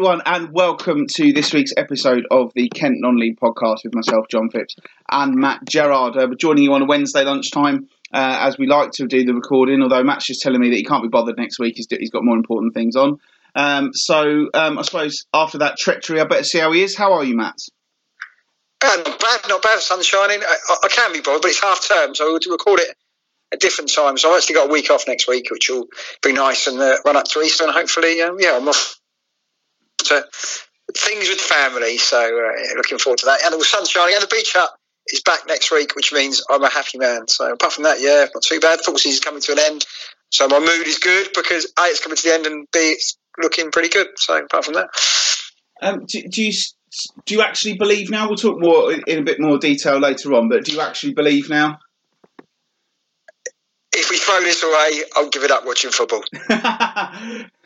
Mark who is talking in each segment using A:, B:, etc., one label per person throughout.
A: Everyone, and welcome to this week's episode of the Kent Non League podcast with myself, John Phipps, and Matt Gerard. Uh, we're joining you on a Wednesday lunchtime uh, as we like to do the recording, although Matt's just telling me that he can't be bothered next week. He's, he's got more important things on. Um, so um, I suppose after that treachery, I better see how he is. How are you, Matt?
B: Uh, not bad, not bad. Sun's shining. I, I can be bothered, but it's half term, so we'll record it at different times. So I've actually got a week off next week, which will be nice, and uh, run up to Easter, and hopefully, um, yeah, I'm off to things with family. So uh, looking forward to that. And the sun's shining, and the beach hut is back next week, which means I'm a happy man. So apart from that, yeah, not too bad. Football season's coming to an end, so my mood is good because a it's coming to the end, and b it's looking pretty good. So apart from that,
A: um, do, do you do you actually believe now? We'll talk more in a bit more detail later on, but do you actually believe now?
B: If we throw this away, I'll give it up watching football.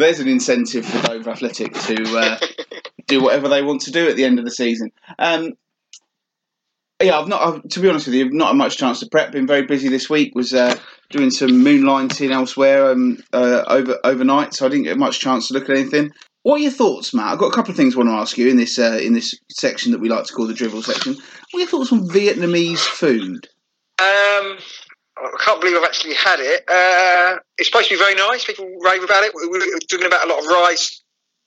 A: There's an incentive for Dover Athletic to uh, do whatever they want to do at the end of the season. Um, yeah, I've not. I've, to be honest with you, I've not had much chance to prep. Been very busy this week. Was uh, doing some moonlighting elsewhere um, uh, over overnight, so I didn't get much chance to look at anything. What are your thoughts, Matt? I've got a couple of things I want to ask you in this uh, in this section that we like to call the drivel section. What are your thoughts on Vietnamese food?
B: Um, I can't believe I've actually had it. Uh, it's supposed to be very nice. People rave about it. We're talking about a lot of rice,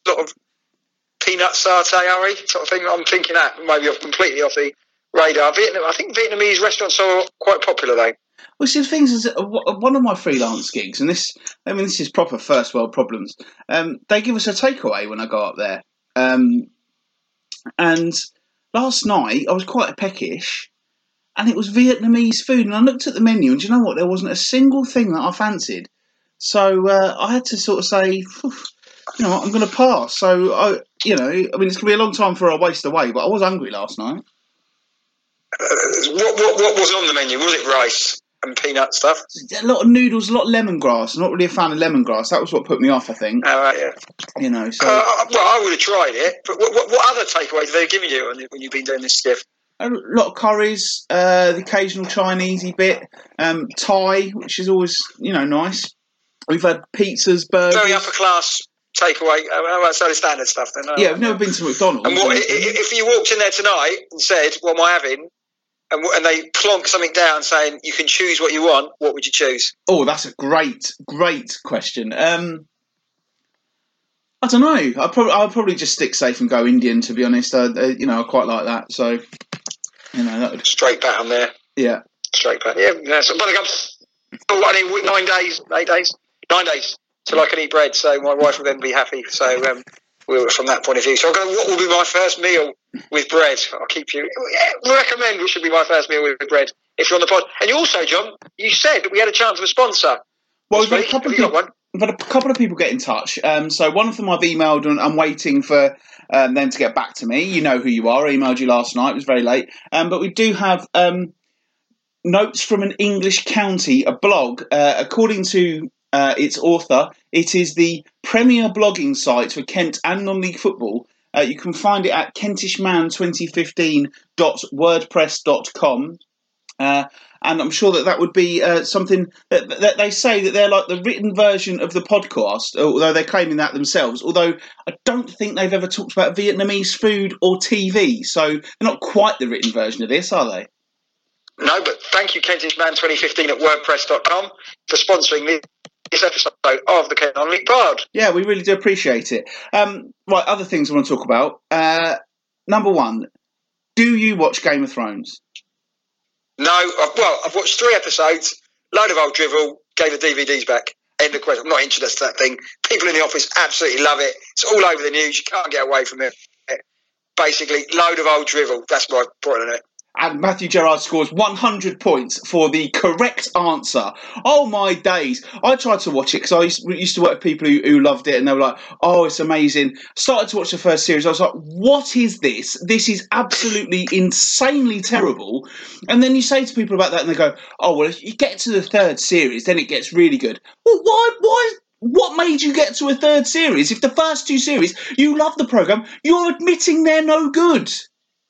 B: a lot of peanut satay, are we? Sort of thing. I'm thinking that maybe completely off the radar. Vietnam. I think Vietnamese restaurants are quite popular though.
A: Well, see, the things is, one of my freelance gigs, and this, I mean, this is proper first world problems. Um, they give us a takeaway when I go up there, um, and last night I was quite peckish, and it was Vietnamese food, and I looked at the menu, and you know what? There wasn't a single thing that I fancied, so uh, I had to sort of say, you know, what, I'm going to pass. So I, you know, I mean, it's going to be a long time for a waste away, but I was hungry last night.
B: Uh, what, what, what was on the menu? Was it rice? and peanut stuff.
A: A lot of noodles, a lot of lemongrass. I'm not really a fan of lemongrass. That was what put me off, I think.
B: Oh, right, yeah.
A: You know, so.
B: Uh, well, I would have tried it, but what, what, what other takeaways have they given you when you've been doing this stiff?
A: A lot of curries, uh, the occasional Chinesey bit, um, Thai, which is always, you know, nice. We've had pizzas, burgers.
B: Very upper class takeaway. Uh, so the standard stuff then.
A: Yeah, I've never been to McDonald's.
B: And what, if you walked in there tonight and said, "What am I having?" and, and they plonk something down saying you can choose what you want, what would you choose?
A: Oh, that's a great, great question. Um, I don't know. I probably I'll probably just stick safe and go Indian. To be honest, uh, you know, I quite like that. So, you know, that would...
B: straight pattern there.
A: Yeah,
B: straight pattern. Yeah, yeah. So, but I got I mean, nine days, eight days, nine days till I can eat bread. So my wife will then be happy. So um, we were from that point of view. So I'm going, what will be my first meal with bread? I'll keep you. Yeah, recommend what should be my first meal with bread if you're on the pod. And you also, John, you said that we had a chance of a sponsor.
A: Well, we've had a couple of people. We've had a couple of people get in touch. Um, so one of them I've emailed and I'm waiting for um, them to get back to me. You know who you are. I emailed you last night. It was very late. Um, but we do have um, notes from an English county, a blog. Uh, according to uh, its author. It is the premier blogging site for Kent and non-league football. Uh, you can find it at kentishman2015.wordpress.com. Uh, and I'm sure that that would be uh, something that, that, they say that they're like the written version of the podcast, although they're claiming that themselves. Although I don't think they've ever talked about Vietnamese food or TV, so they're not quite the written version of this, are they?
B: No, but thank you, KentishMan2015 at WordPress.com for sponsoring this episode of the Kent Non-League Pod.
A: Yeah, we really do appreciate it. Um, right, other things I want to talk about. Uh, number one, do you watch Game of Thrones?
B: No, I've, well, I've watched three episodes, load of old drivel, gave the DVDs back. End of question. I'm not interested in that thing. People in the office absolutely love it. It's all over the news. You can't get away from it. Basically, load of old drivel. That's my point on it
A: and Matthew Gerard scores 100 points for the correct answer. Oh my days. I tried to watch it because I used, used, to work with people who, who, loved it and they were like, oh, it's amazing. Started to watch the first series. I was like, what is this? This is absolutely insanely terrible. And then you say to people about that and they go, oh, well, if you get to the third series, then it gets really good. Well, why, why, what made you get to a third series? If the first two series, you love the program, you're admitting they're no good.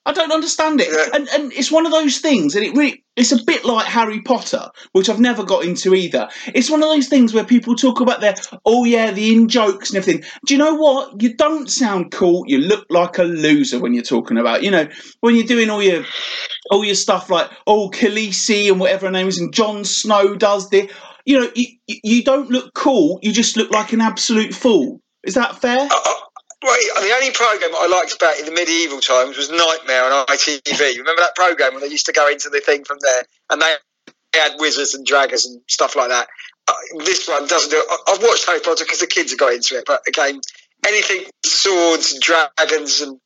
A: I don't understand it.
B: Yeah.
A: And and it's one of those things, and it really it's a bit like Harry Potter, which I've never got into either. It's one of those things where people talk about their oh yeah, the in jokes and everything. Do you know what? You don't sound cool. You look like a loser when you're talking about, you know, when you're doing all your all your stuff like oh Khaleesi and whatever her name is, and Jon Snow does the you know, you, you- you don't look cool, you just look like an absolute fool. Is that fair?
B: Uh, Right, the only program I liked about in the medieval times was Nightmare on ITV. Remember that program when they used to go into the thing from there, and they had wizards and dragons and stuff like that. Uh, this one doesn't do. I- I've watched Harry Potter because the kids have got into it, but again, anything swords, dragons, and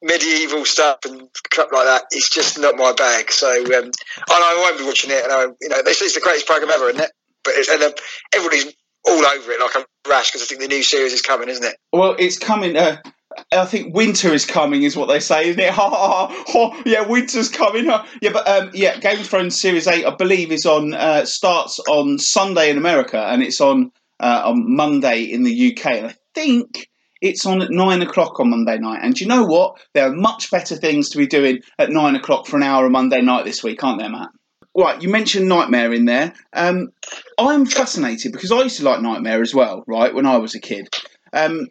B: medieval stuff and crap like that, it's just not my bag. So, um, I won't be watching it. And I, you know, they say it's the greatest program ever, isn't it? But it, and uh, everybody's all over it like a rash because I think the new series is coming, isn't it?
A: Well, it's coming. Uh, I think winter is coming, is what they say, isn't it? Ha ha ha! ha. Yeah, winter's coming. Yeah, but um, yeah, Game of Thrones series eight, I believe, is on uh, starts on Sunday in America, and it's on uh, on Monday in the UK. And I think it's on at nine o'clock on Monday night. And you know what? There are much better things to be doing at nine o'clock for an hour on Monday night this week, aren't there, Matt? Right, you mentioned Nightmare in there. Um, I'm fascinated because I used to like Nightmare as well, right, when I was a kid. Um,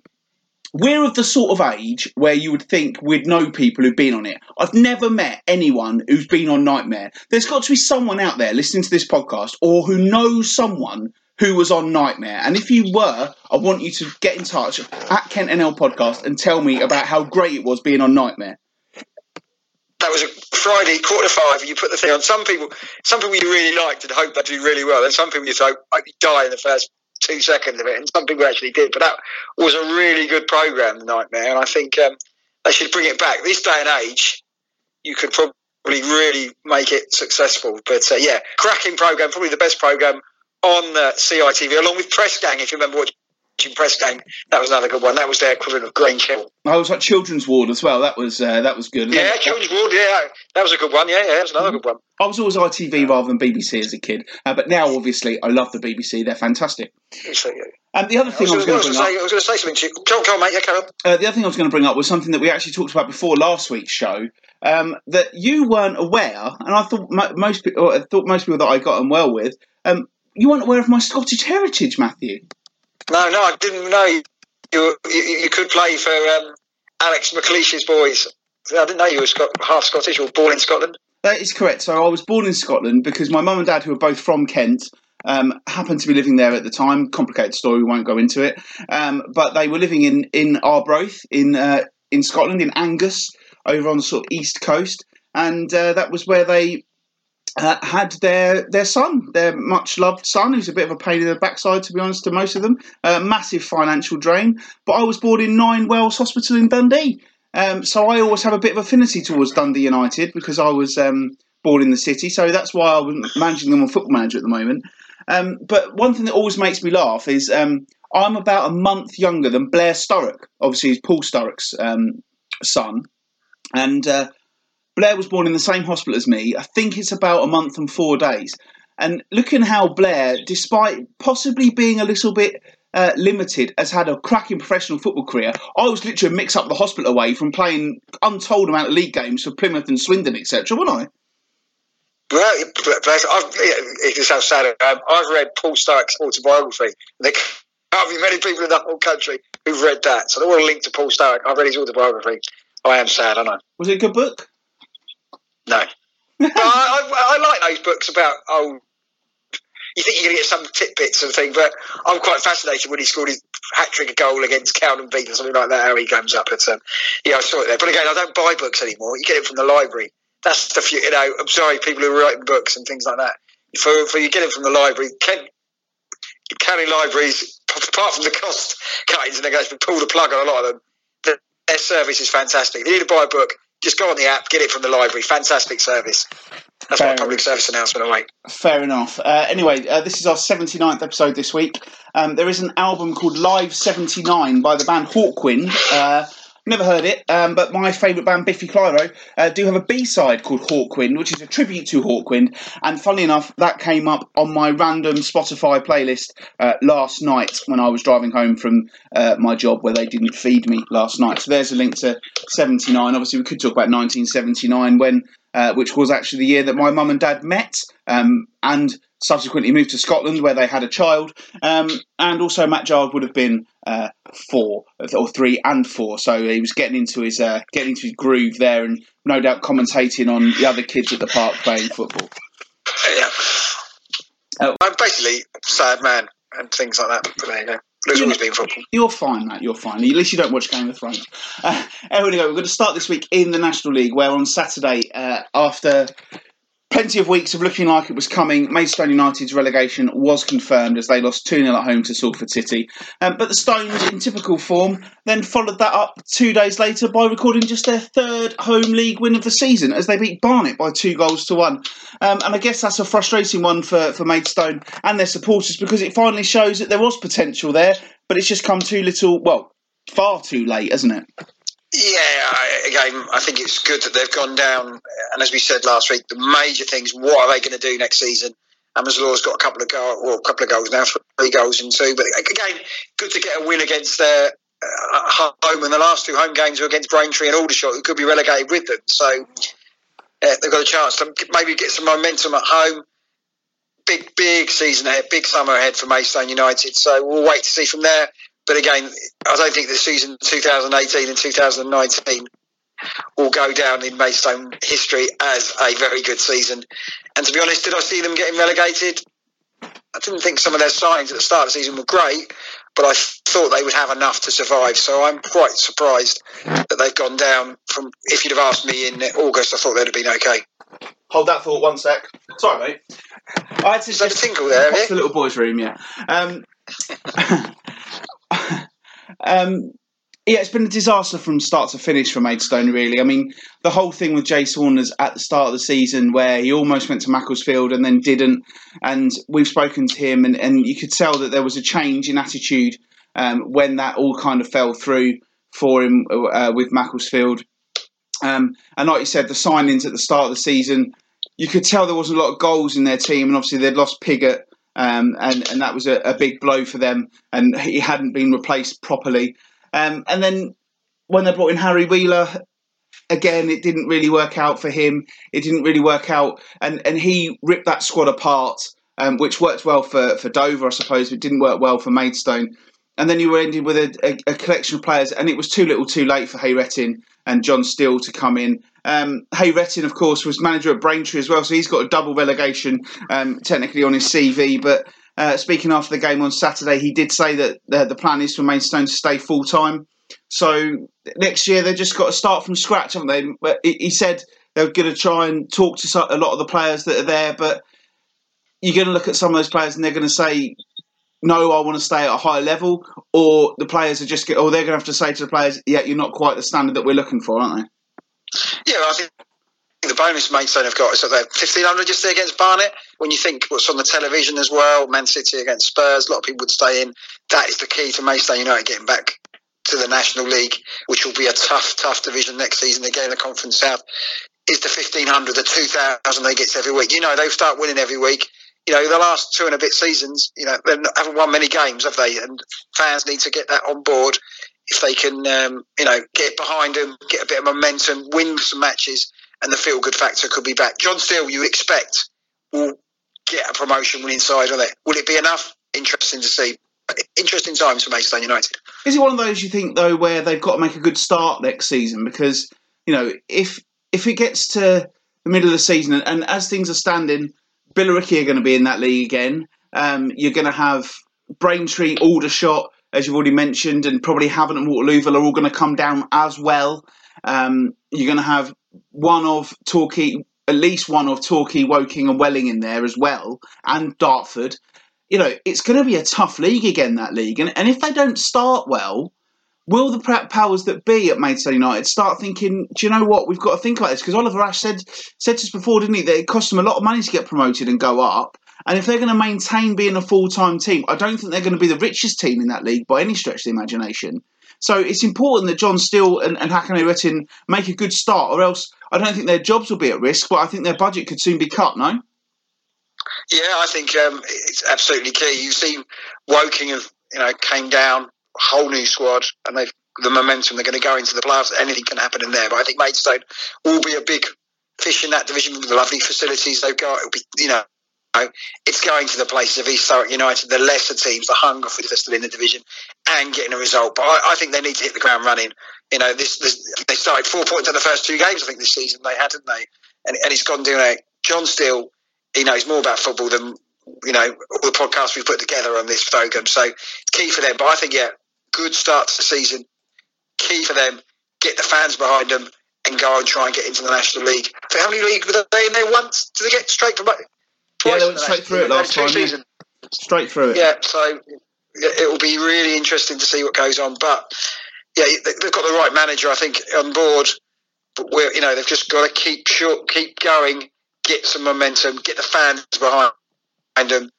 A: we're of the sort of age where you would think we'd know people who've been on it. I've never met anyone who's been on Nightmare. There's got to be someone out there listening to this podcast or who knows someone who was on Nightmare. And if you were, I want you to get in touch at Kent NL Podcast and tell me about how great it was being on Nightmare.
B: That was a Friday, quarter five, you put the thing on. Some people, some people you really liked and hoped they'd do really well, and some people you thought I'd die in the first two seconds of it, and some people actually did. But that was a really good program, The Nightmare, and I think um, they should bring it back. This day and age, you could probably really make it successful. But uh, yeah, cracking program, probably the best program on uh, CITV, along with Press Gang. If you remember watching Press Gang, that was another good one. That was their equivalent of Grange Hill.
A: I was like Children's Ward as well. That was uh, that was good.
B: Yeah, Children's Ward. Yeah, that was a good one. Yeah, yeah, that was another good one.
A: I was always ITV rather than BBC as a kid, uh, but now obviously I love the BBC. They're fantastic. And the other thing I was going to bring
B: say,
A: up,
B: I was going to say something to you. Come on, on, mate. Yeah, carry on.
A: uh, the other thing I was going to bring up was something that we actually talked about before last week's show. Um, that you weren't aware, and I thought mo- most people, I thought most people that I got on well with, um, you weren't aware of my Scottish heritage, Matthew.
B: No, no, I didn't know you, you, you could play for um, Alex McLeish's boys. I didn't know you were Scot- half Scottish or born in Scotland.
A: That is correct. So I was born in Scotland because my mum and dad, who are both from Kent, um, happened to be living there at the time. Complicated story, we won't go into it. Um, but they were living in in Arbroath in uh, in Scotland, in Angus, over on the sort of east coast, and uh, that was where they. Uh, had their their son, their much loved son, who's a bit of a pain in the backside, to be honest, to most of them. Uh, massive financial drain. But I was born in Ninewells Hospital in Dundee, um, so I always have a bit of affinity towards Dundee United because I was um, born in the city. So that's why I'm managing them on Football Manager at the moment. Um, but one thing that always makes me laugh is um, I'm about a month younger than Blair Sturrock. Obviously, he's Paul Sturrock's um, son, and uh, Blair was born in the same hospital as me. I think it's about a month and four days. And looking how Blair, despite possibly being a little bit uh, limited, has had a cracking professional football career. I was literally a mix up the hospital away from playing untold amount of league games for Plymouth and Swindon, etc. Wasn't I?
B: Well, I've, it just sounds sad. Um, I've read Paul Sturrock's autobiography. There can't be many people in the whole country who've read that. So I don't want to link to Paul Sturrock. I've read his autobiography. I am sad, I know.
A: Was it a good book?
B: No. but I, I, I like those books about old. You think you're going to get some tidbits and things, but I'm quite fascinated when he scored his hat trick a goal against Cowdenbeath or something like that. How he comes up, but um, yeah, I saw it there. But again, I don't buy books anymore. You get it from the library. That's the few, you know. I'm sorry, people who are writing books and things like that. For for you get it from the library, Kent county libraries, apart from the cost cuttings and and pull the plug on a lot of them. the- Their service is fantastic. You need to buy a book, just go on the app, get it from the library. Fantastic service. That's my
A: Fair
B: public service announcement. Away.
A: Fair enough. Uh, anyway, uh, this is our 79th episode this week. Um, there is an album called Live 79 by the band Hawkwind. Uh, never heard it, um, but my favourite band, Biffy Clyro, uh, do have a B side called Hawkwind, which is a tribute to Hawkwind. And funnily enough, that came up on my random Spotify playlist uh, last night when I was driving home from uh, my job where they didn't feed me last night. So there's a link to 79. Obviously, we could talk about 1979 when. Uh, which was actually the year that my mum and dad met, um, and subsequently moved to Scotland where they had a child. Um, and also, Matt Giles would have been uh, four or three and four, so he was getting into his uh, getting into his groove there, and no doubt commentating on the other kids at the park playing football.
B: Yeah, uh, I'm basically sad man and things like that. But there you go. There's always been football.
A: You're fine, Matt. You're fine. At least you don't watch Game of Thrones. Uh, anyway, we're going to start this week in the National League, where on Saturday, uh, after plenty of weeks of looking like it was coming. Maidstone United's relegation was confirmed as they lost 2 0 at home to Salford City. Um, but the Stones, in typical form, then followed that up two days later by recording just their third home league win of the season as they beat Barnet by two goals to one. Um, and I guess that's a frustrating one for, for Maidstone and their supporters because it finally shows that there was potential there, but it's just come too little, well, far too late, hasn't it?
B: Yeah, again, I think it's good that they've gone down. And as we said last week, the major things: what are they going to do next season? Law's got a couple of goals, well, a couple of goals now, three goals in two. But again, good to get a win against their uh, home. And the last two home games were against Braintree and Aldershot, who could be relegated with them. So uh, they've got a chance to maybe get some momentum at home. Big, big season ahead, big summer ahead for Maidstone United. So we'll wait to see from there. But again, I don't think the season 2018 and 2019 will go down in Maidstone history as a very good season. And to be honest, did I see them getting relegated? I didn't think some of their signs at the start of the season were great, but I thought they would have enough to survive. So I'm quite surprised that they've gone down from. If you'd have asked me in August, I thought they'd have been okay.
A: Hold that thought one sec. Sorry, mate.
B: I had to just a tinkle there.
A: the little boy's room, yeah. Um, um, yeah, it's been a disaster from start to finish for Maidstone, really. I mean, the whole thing with Jay Saunders at the start of the season, where he almost went to Macclesfield and then didn't, and we've spoken to him, and, and you could tell that there was a change in attitude um, when that all kind of fell through for him uh, with Macclesfield. Um, and like you said, the signings at the start of the season, you could tell there wasn't a lot of goals in their team, and obviously they'd lost Pigott um, and and that was a, a, big blow for them. And he hadn't been replaced properly. Um, and then when they brought in Harry Wheeler, again, it didn't really work out for him. It didn't really work out, and and he ripped that squad apart, um, which worked well for for Dover, I suppose, but didn't work well for Maidstone. And then you were ending with a, a, a collection of players, and it was too little, too late for Hayrettin and John Still to come in. Um, Hayrettin, of course, was manager at Braintree as well, so he's got a double relegation um, technically on his CV. But uh, speaking after the game on Saturday, he did say that uh, the plan is for Maidstone to stay full time. So next year they've just got to start from scratch, haven't they? But he said they're going to try and talk to a lot of the players that are there, but you're going to look at some of those players and they're going to say, no, I want to stay at a high level, or the players are just, or they're going to have to say to the players, yeah, you're not quite the standard that we're looking for, aren't they?
B: Yeah, I think the bonus Maidstone have got is that they're 1500 just there against Barnet. When you think what's on the television as well, Man City against Spurs, a lot of people would stay in. That is the key to Maidstone United getting back to the National League, which will be a tough, tough division next season. Again, the Conference South is the 1500, the 2000 they get every week. You know, they start winning every week. You know, the last two and a bit seasons, you know, they haven't won many games, have they? And fans need to get that on board if they can, um, you know, get behind them, get a bit of momentum, win some matches, and the feel good factor could be back. John Still, you expect will get a promotion win inside on it. Will it be enough? Interesting to see. Interesting times for Maidstone United.
A: Is it one of those you think though where they've got to make a good start next season because you know if if it gets to the middle of the season and, and as things are standing, Billericay are going to be in that league again. Um, you're going to have Braintree, Aldershot, as you've already mentioned, and probably Havant and Waterlooville are all going to come down as well. Um, you're going to have one of Torquay, at least one of Torquay, Woking, and Welling in there as well, and Dartford. You know, it's going to be a tough league again, that league. And, and if they don't start well, will the powers that be at Maidstone United start thinking, do you know what, we've got to think like this? Because Oliver Ash said, said to us before, didn't he, that it costs them a lot of money to get promoted and go up. And if they're going to maintain being a full time team, I don't think they're going to be the richest team in that league by any stretch of the imagination. So it's important that John Still and, and Hakanai make a good start, or else I don't think their jobs will be at risk, but I think their budget could soon be cut, no?
B: Yeah, I think um, it's absolutely key. You see, Woking have you know came down, whole new squad, and they've the momentum. They're going to go into the playoffs. Anything can happen in there, but I think Maidstone will be a big fish in that division with the lovely facilities they've got. It'll be you know. It's going to the places of East Thurrock United, the lesser teams, the hunger for they're still in the division, and getting a result. But I, I, think they need to hit the ground running. You know, this, this, they started four points in the first two games. I think this season they had, didn't they? And, and it's gone doing it. John Still he knows more about football than you know all the podcasts we've put together on this program. So key for them. But I think yeah, good start to the season. Key for them. Get the fans behind them and go and try and get into the National League. For how many leagues were they in there once? Did they get straight from? Twice
A: yeah, they went straight through it last time. Season. Straight through it.
B: Yeah, so it will be really interesting to see what goes on. But yeah, they've got the right manager, I think, on board. But we're, you know, they've just got to keep short, keep going, get some momentum, get the fans behind them.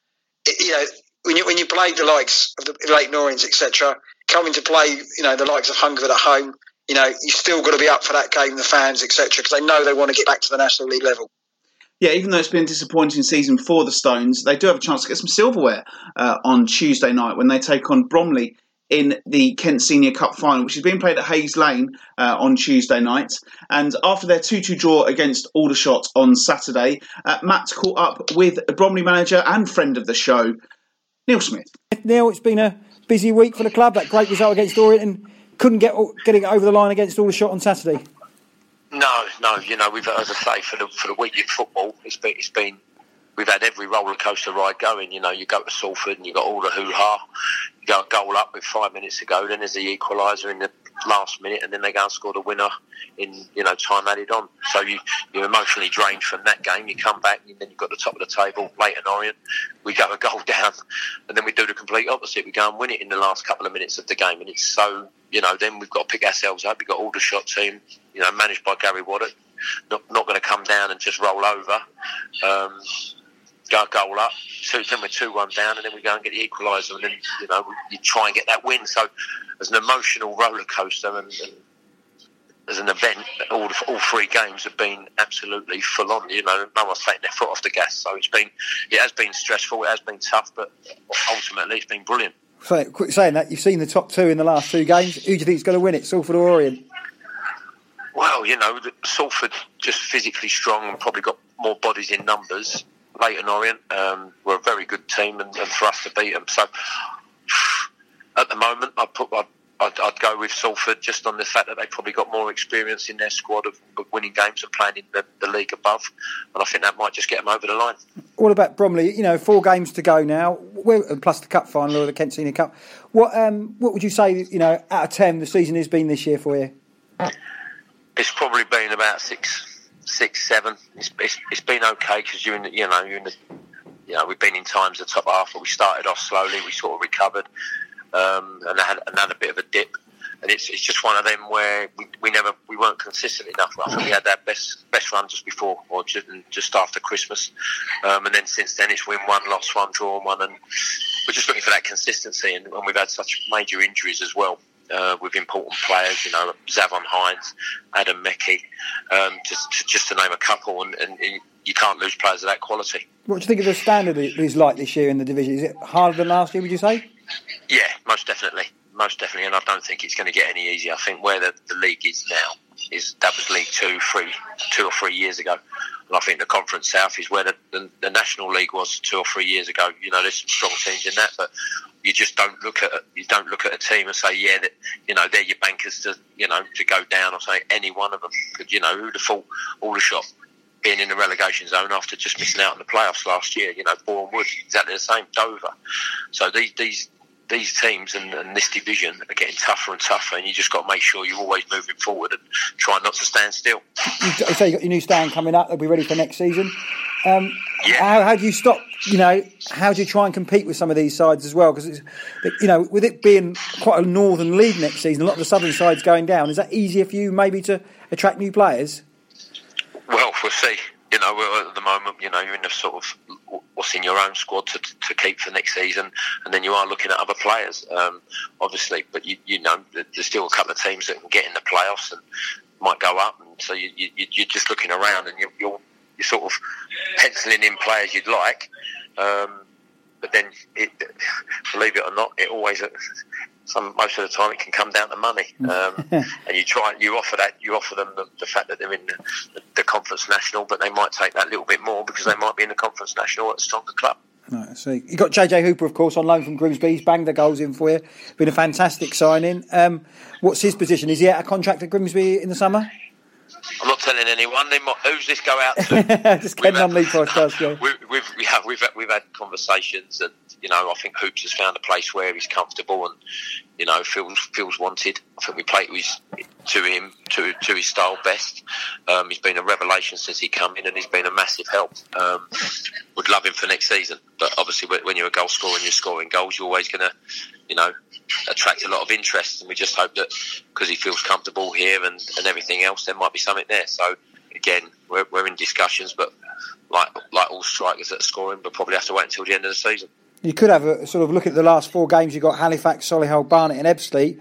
B: It, you know, when you when you play the likes of the Leyton Orients, etc., coming to play, you know, the likes of Hungerford at home, you know, you've still got to be up for that game, the fans, etc., because they know they want to get back to the National League level.
A: Yeah, even though it's been a disappointing season for the Stones, they do have a chance to get some silverware uh, on Tuesday night when they take on Bromley in the Kent Senior Cup final, which is being played at Hayes Lane uh, on Tuesday night. And after their 2 2 draw against Aldershot on Saturday, uh, Matt caught up with a Bromley manager and friend of the show, Neil Smith.
C: Neil, it's been a busy week for the club. That great result against Orient and couldn't get getting it over the line against Aldershot on Saturday.
D: No, no. You know, we've as I say for the for the week in football, it's been it's been we've had every roller coaster ride going. You know, you go to Salford and you got all the hoo ha. You go a goal up with five minutes to go. Then there's the equaliser in the last minute, and then they go and score the winner in you know time added on. So you you're emotionally drained from that game. You come back, and then you've got the top of the table, Leyton Orient. We go a goal down, and then we do the complete opposite. We go and win it in the last couple of minutes of the game, and it's so you know. Then we've got to pick ourselves up. We've got Aldershot team, you know, managed by Gary Waddock. Not, not going to come down and just roll over. Um, go goal up, two, then we're two one down, and then we go and get the equaliser, and then you know you try and get that win. So as an emotional roller coaster, and, and as an event, all the, all three games have been absolutely full on. You know, no one's taking their foot off the gas. So it's been it has been stressful, it has been tough, but ultimately it's been brilliant.
C: So, quick saying that, you've seen the top two in the last two games. Who do you think is going to win it, Salford or Orient?
D: Well, you know, Salford just physically strong and probably got more bodies in numbers. Leyton Orient um, were a very good team, and, and, for us to beat them. So at the moment, I put I'd, I'd, I'd, go with Salford just on the fact that they probably got more experience in their squad of, of winning games and playing in the, the, league above, and I think that might just get them over the line.
C: What about Bromley? You know, four games to go now, plus the cup final or the Kent Senior Cup. What um, what would you say? You know, out of ten, the season has been this year for you?
D: It's probably been about six six, seven. It's, it's, it's been okay because you're in, the, you know, the, you know, we've been in times the top half, but we started off slowly. We sort of recovered, um, and had another bit of a dip. And it's, it's just one of them where we, we never we weren't consistent enough. I think we had that best best run just before or just, just after Christmas, um, and then since then it's win one, lost one, drawn one, and we're just looking for that consistency. And, and we've had such major injuries as well uh, with important players, you know, Zavon Hines, Adam Mekki, um, just, just to name a couple, and, and, you can't lose players of that quality.
C: What do you think of the standard is like this year in the division? Is it harder than last year, would you say?
D: Yeah, most definitely. Most definitely, and I don't think it's going to get any easier. I think where the, the league is now is that was League Two, three, two or three years ago. And I think the Conference South is where the, the, the, National League was two or three years ago. You know, there's some strong teams in that, but you just don't look at you don't look at a team and say, yeah, that you know they're your bankers to you know to go down or say any one of them. Because you know who'd have thought Aldershot being in the relegation zone after just missing out on the playoffs last year. You know, Bournemouth exactly the same. Dover. So these these these teams and, and, this division are getting tougher and tougher, and you just got to make sure you're always moving forward and try not to stand still.
C: You say you got your new stand coming up; they'll be ready for next season. Um, yeah. how, how, do you stop? You know, how do you try and compete with some of these sides as well? Because you know, with it being quite a northern league next season, a lot of the southern sides going down. Is that easier for you, maybe, to attract new players?
D: Well, we'll see. You know, at the moment, you know, you're in a sort of what's in your own squad to, to keep for next season, and then you are looking at other players, um, obviously. But you, you know, there's still a couple of teams that can get in the playoffs and might go up, and so you, you, you're just looking around and you're, you're, you're sort of penciling in players you'd like. Um, but then, it, believe it or not, it always some most of the time it can come down to money. Um, and you try you offer that you offer them the, the fact that they're in the, the, conference national, but they might take that little bit more because they might be in the conference national at a stronger club.
C: Right, so you got JJ Hooper, of course, on loan from Grimsby. He's banged the goals in for you. Been a fantastic signing. Um, what's his position? Is he out of contract at Grimsby in the summer?
D: I'm not telling anyone. Might, who's this go out to?
C: Just Ken Lumley podcast.
D: Yeah. We've, we've, we have, we've, we've had conversations, and you know, I think Hoops has found a place where he's comfortable and you know feels feels wanted. I think we play to his to him to to his style best. Um, he's been a revelation since he come in, and he's been a massive help. Um, would love him for next season, but obviously when you're a goal scorer and you're scoring goals, you're always going to, you know, attract a lot of interest. And we just hope that because he feels comfortable here and, and everything else, there might be something there. So again, we're, we're in discussions, but like like all strikers that are scoring, but probably have to wait until the end of the season.
C: You could have a sort of look at the last four games. You've got Halifax, Solihull, Barnet, and Ebbsfleet.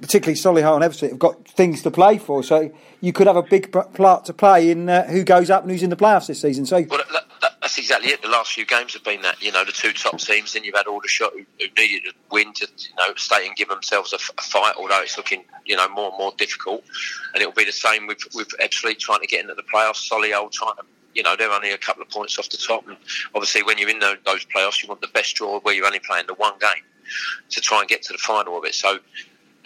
C: Particularly Solihull and Ebbsfleet have got things to play for, so you could have a big part to play in uh, who goes up and who's in the playoffs this season. So
D: well, that, that, that's exactly it. The last few games have been that. You know, the two top teams. Then you've had Aldershot who, who needed to win to you know stay and give themselves a, a, fight. Although it's looking you know more and more difficult, and it will be the same with with Ebbsfleet trying to get into the playoffs. Solihull trying to you know, they're only a couple of points off the top. And obviously, when you're in those, those playoffs, you want the best draw where you're only playing the one game to try and get to the final of it. So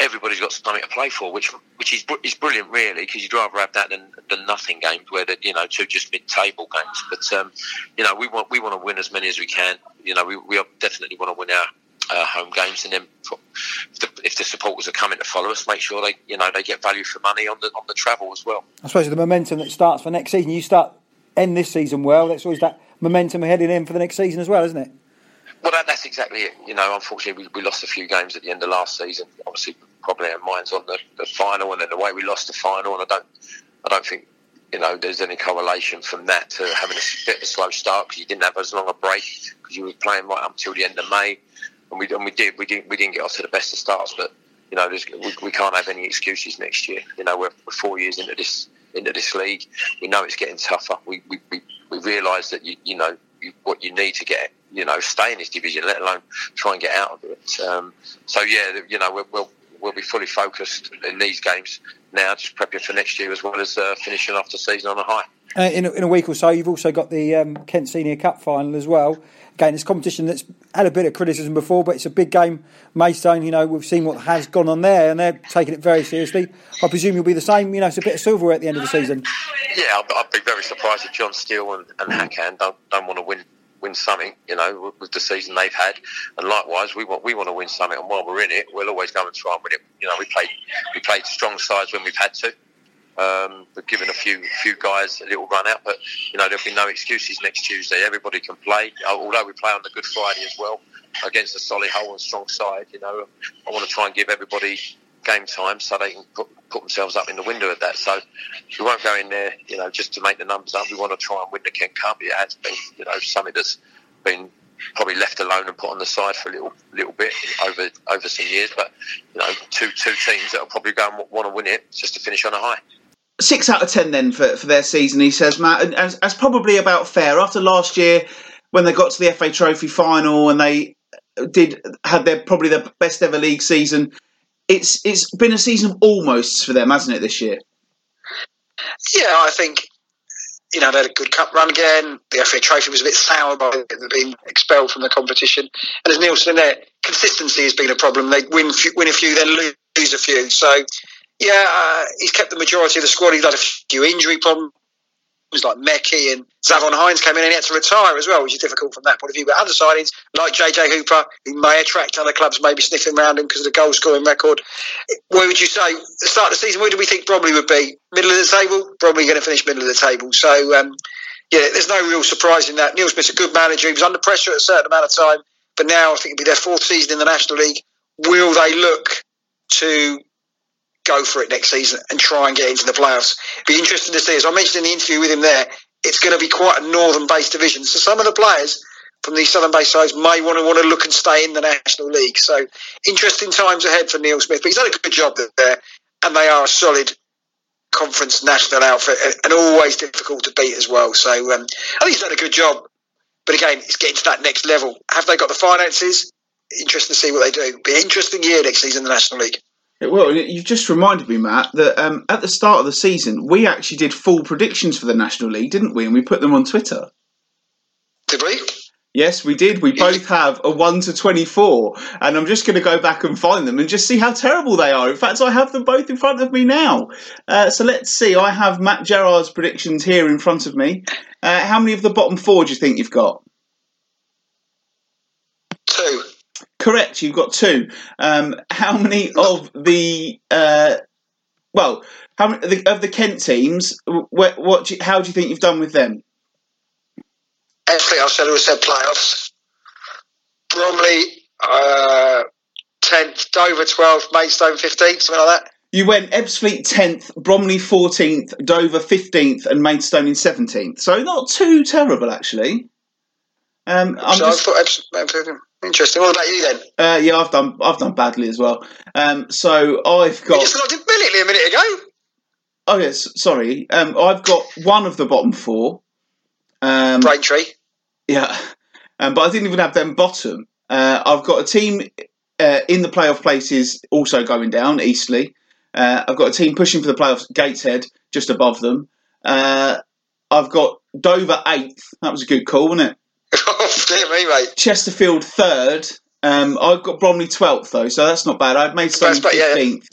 D: everybody's got something to play for, which which is is brilliant, really, because you'd rather have that than, than nothing games where they you know two just mid table games. But um, you know, we want we want to win as many as we can. You know, we we definitely want to win our. Uh, home games, and then if the, if the, supporters are coming to follow us, make sure they you know they get value for money on the on the travel as well.
C: I suppose the momentum that starts for next season, you start end this season well. That's always that momentum heading in for the next season as well, isn't it?
D: Well, that, that's exactly it. You know, unfortunately, we, we, lost a few games at the end of last season. Obviously, probably our minds on the, the final and then the way we lost the final. And I don't, I don't think you know there's any correlation from that to having a bit of a slow start because you didn't have as long a break because you were playing right up until the end of May, and we and we did we didn't we didn't get off to the best of starts, but. You know, we, we can't have any excuses next year. You know, we're, we're four years into this into this league. We know it's getting tougher. We we, we, we realise that you you know you, what you need to get you know stay in this division, let alone try and get out of it. Um, so yeah, you know we'll, we'll we'll be fully focused in these games now, just prepping for next year as well as uh, finishing off the season on a high.
C: Uh, in, a, in a week or so, you've also got the um, Kent Senior Cup final as well. Again, it's competition that's had a bit of criticism before, but it's a big game. Maidstone, you know, we've seen what has gone on there, and they're taking it very seriously. I presume you'll be the same. You know, it's a bit of silverware at the end of the season.
D: Yeah, I'd, I'd be very surprised if John Still and, and Hakan don't, don't want to win win something, you know, with the season they've had. And likewise, we want we want to win something, and while we're in it, we'll always go and try and win it. You know, we played we played strong sides when we've had to. Um, we've given a few few guys a little run out, but you know there'll be no excuses next Tuesday. Everybody can play. Although we play on the Good Friday as well against a Solihull and strong side, you know, I want to try and give everybody game time so they can put, put themselves up in the window at that. So we won't go in there, you know, just to make the numbers up. We want to try and win the Kent Cup. It has been, you know, something that's been probably left alone and put on the side for a little little bit over over some years. But you know, two two teams that will probably go and want to win it just to finish on a high
A: six out of ten then for, for their season, he says, Matt, and as, as probably about fair. After last year, when they got to the FA Trophy final and they did had their probably their best ever league season, it's it's been a season of almost for them, hasn't it, this year?
B: Yeah, I think you know they had a good cup run again. The FA Trophy was a bit sour by being expelled from the competition, and as said there, consistency has been a problem. They win win a few, then lose a few. So yeah, uh, he's kept the majority of the squad. He's had a few injury problems, like Mekki and Zavon Hines came in and he had to retire as well, which is difficult from that point of view. But other signings, like JJ Hooper, who may attract other clubs maybe sniffing around him because of the goal scoring record. Where would you say, the start of the season, where do we think Bromley would be? Middle of the table? Probably going to finish middle of the table. So, um, yeah, there's no real surprise in that. Neil Smith's a good manager. He was under pressure at a certain amount of time, but now I think it'll be their fourth season in the National League. Will they look to go for it next season and try and get into the playoffs. Be interesting to see. As I mentioned in the interview with him there, it's going to be quite a northern-based division. So some of the players from these southern-based sides may want to want to look and stay in the National League. So interesting times ahead for Neil Smith. But he's done a good job there, and they are a solid conference national outfit and always difficult to beat as well. So um, I think he's done a good job. But again, it's getting to that next level. Have they got the finances? Interesting to see what they do. Be interesting year next season in the National League.
A: Well, you've just reminded me, Matt, that um, at the start of the season, we actually did full predictions for the National League, didn't we? And we put them on Twitter.
B: Did we?
A: Yes, we did. We both have a 1 to 24. And I'm just going to go back and find them and just see how terrible they are. In fact, I have them both in front of me now. Uh, so let's see. I have Matt Gerard's predictions here in front of me. Uh, how many of the bottom four do you think you've got?
B: Two.
A: Correct, you've got two. Um, how many of the uh, well, how many of the, of the Kent teams? What, what do you, how do you think you've done with them?
B: Ebbsfleet, I said we said playoffs. Bromley, uh, tenth. Dover, twelfth. Maidstone, fifteenth. Something like that.
A: You went Ebbsfleet tenth, Bromley fourteenth, Dover fifteenth, and Maidstone in seventeenth. So not too terrible actually. Um, I'm
B: so
A: just,
B: I thought Ebbsfleet. Interesting. What about you then?
A: uh, yeah, I've done I've done badly as well. Um, so I've
B: You
A: got
B: just looked brilliantly a minute ago.
A: oh yes, sorry. Um, I've got one of the bottom four. Um,
B: Braintree.
A: Yeah, um, but I didn't even have them bottom. Uh, I've got a team uh, in the playoff places also going down, Eastleigh. Uh, I've got a team pushing for the playoffs, Gateshead, just above them. Uh, I've got Dover eighth. That was a good call, wasn't it?
B: me, mate.
A: Chesterfield third. Um, I've got Bromley twelfth though, so that's not bad. I've Maidstone
B: That's about- yeah.
A: fifteenth.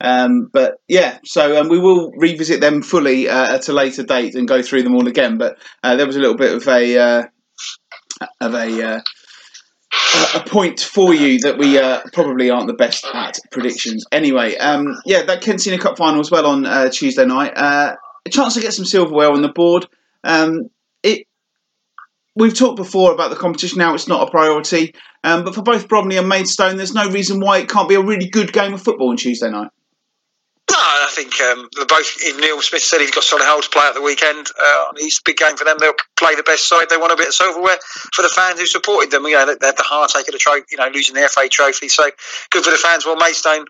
A: Um, but yeah, so um, we will revisit them fully uh, at a later date and go through them all again. But uh, there was a little bit of a uh, of a uh, a point for you that we uh, probably aren't the best at predictions. Anyway, um, yeah, that Kent Senior Cup final as well on uh, Tuesday night. Uh, a chance to get some silverware on the board. Um, we've talked before about the competition. Now it's not a priority, um, but for both Bromley and Maidstone, there's no reason why it can't be a really good game of football on Tuesday night.
B: No, I think um, they're both. Neil Smith said he's got Solihull to play at the weekend. Uh, it's a big game for them. They'll play the best side. They want a bit of silverware for the fans who supported them. You know, they, had the heartache of the trophy. You know, losing the FA trophy. So good for the fans. Well, Maidstone,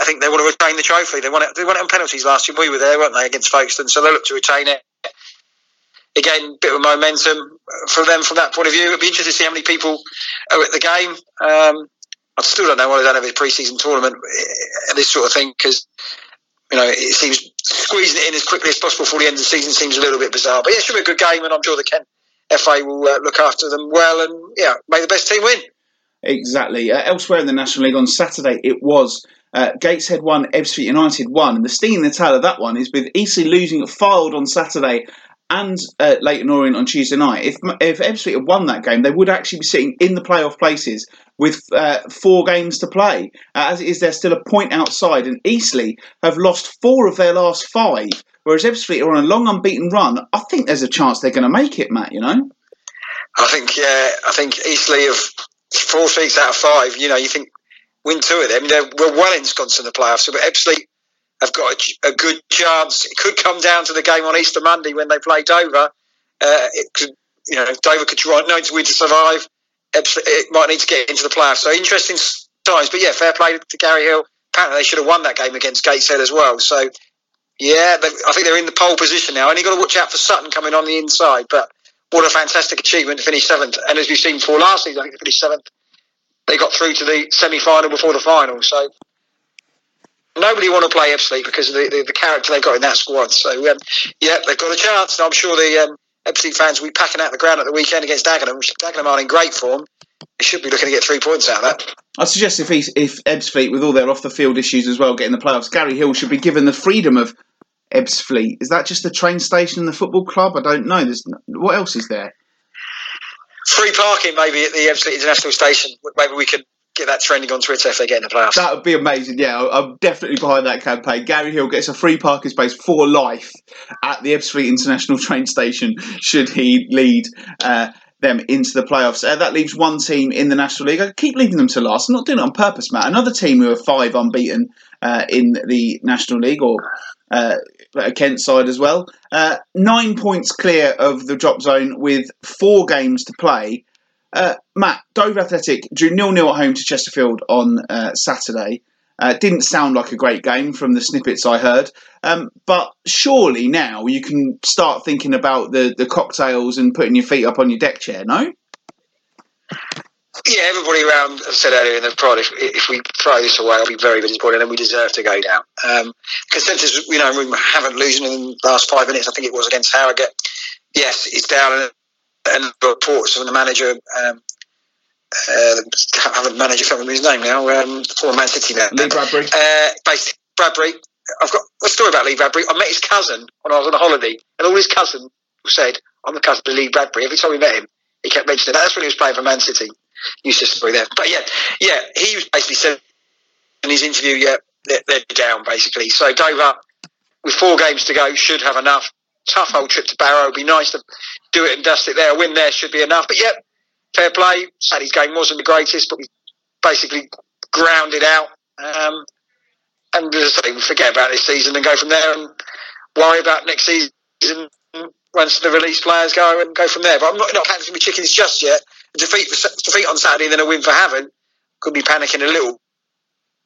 B: I think they want to retain the trophy. They want it. They won it on penalties last year. We were there, weren't they, against Folkestone? So they look to retain it. Again, bit of momentum for them from that point of view. It'd be interesting to see how many people are at the game. Um, I still don't know why they don't have a pre-season tournament and this sort of thing because you know it seems squeezing it in as quickly as possible before the end of the season seems a little bit bizarre. But yeah, it should be a good game, and I'm sure the Kent FA will uh, look after them well, and yeah, make the best team win.
A: Exactly. Uh, elsewhere in the National League on Saturday, it was uh, Gateshead one, Ebbsfleet United one, and the sting in the tail of that one is with Eastleigh losing at Fylde on Saturday and uh, Leyton Orient on Tuesday night. If if Ebbsfleet had won that game, they would actually be sitting in the playoff places with uh, four games to play. Uh, as it is, they're still a point outside, and Eastleigh have lost four of their last five. Whereas Ebbsfleet are on a long unbeaten run, I think there's a chance they're going to make it, Matt. You know,
B: I think yeah, I think Eastleigh have four weeks out of five. You know, you think win two of them, they're we're well ensconced in the playoffs. But Ebbsfleet have got a, a, good chance. It could come down to the game on Easter Monday when they play Dover. Uh, it could, you know, Dover could try no to to survive. It might need to get into the playoffs. So interesting times. But yeah, fair play to Gary Hill. Apparently, they should have won that game against Gateshead as well. So yeah, but I think they're in the pole position now. Only got to watch out for Sutton coming on the inside. But what a fantastic achievement to finish seventh. And as we've seen before last season, I think they finished seventh. They got through to the semi-final before the final. So nobody want to play Ebbsfleet because of the, the, the, character they've got in that squad. So um, yeah, they've got a chance. And I'm sure the um, Ebbsfleet fans will be packing out the ground at the weekend against Dagenham. Which Dagenham are in great form. They should be looking to get three points out of that.
A: I suggest if he's, if Ebbsfleet, with all their off the field issues as well, getting the playoffs, Gary Hill should be given the freedom of Ebbsfleet. Is that just the train station and the football club? I don't know. There's what else is there?
B: Free parking, maybe at the Ebbsfleet International Station. Maybe we could get that trending on Twitter if they get in the playoffs.
A: That would be amazing. Yeah, I'm definitely behind that campaign. Gary Hill gets a free parking space for life at the Ebbsfleet International train station should he lead. Uh, them into the playoffs. Uh, that leaves one team in the National League. I keep leaving them to last. I'm not doing it on purpose, Matt. Another team who are five unbeaten uh, in the National League, or uh, a Kent side as well. Uh, nine points clear of the drop zone with four games to play. Uh, Matt, Dover Athletic drew nil nil at home to Chesterfield on uh, Saturday. Uh, didn't sound like a great game from the snippets I heard, um, but surely now you can start thinking about the, the cocktails and putting your feet up on your deck chair, no?
B: Yeah, everybody around said earlier in the prod, if, if we throw this away, I'll be very disappointed and we deserve to go down. Um, consensus, you know, we haven't losing in the last five minutes. I think it was against Harrogate. Yes, it's down and, reports from the manager, um, uh, Havant manager, can't remember his name now, um, former Man City now.
A: Lee Bradbury.
B: Uh, based, Bradbury. I've got a story about Lee Bradbury. I met his cousin when I was on a holiday, and all his cousin said, I'm the cousin of Lee Bradbury. Every time we met him, he kept mentioning that. That's when he was playing for Man City used story there. But yeah, yeah, he was basically said in his interview, yeah, they're, they're down basically. So Dover, with four games to go, should have enough. Tough old trip to Barrow. It'd be nice to do it and dust it there. A win there should be enough. But yeah, fair play. Saturday's game wasn't the greatest, but we basically grounded out. Um, and say, we forget about this season and go from there and worry about next season once the release players go and go from there. But I'm not, not counting my chickens just yet defeat defeat on Saturday then a win for Havant could be panicking a little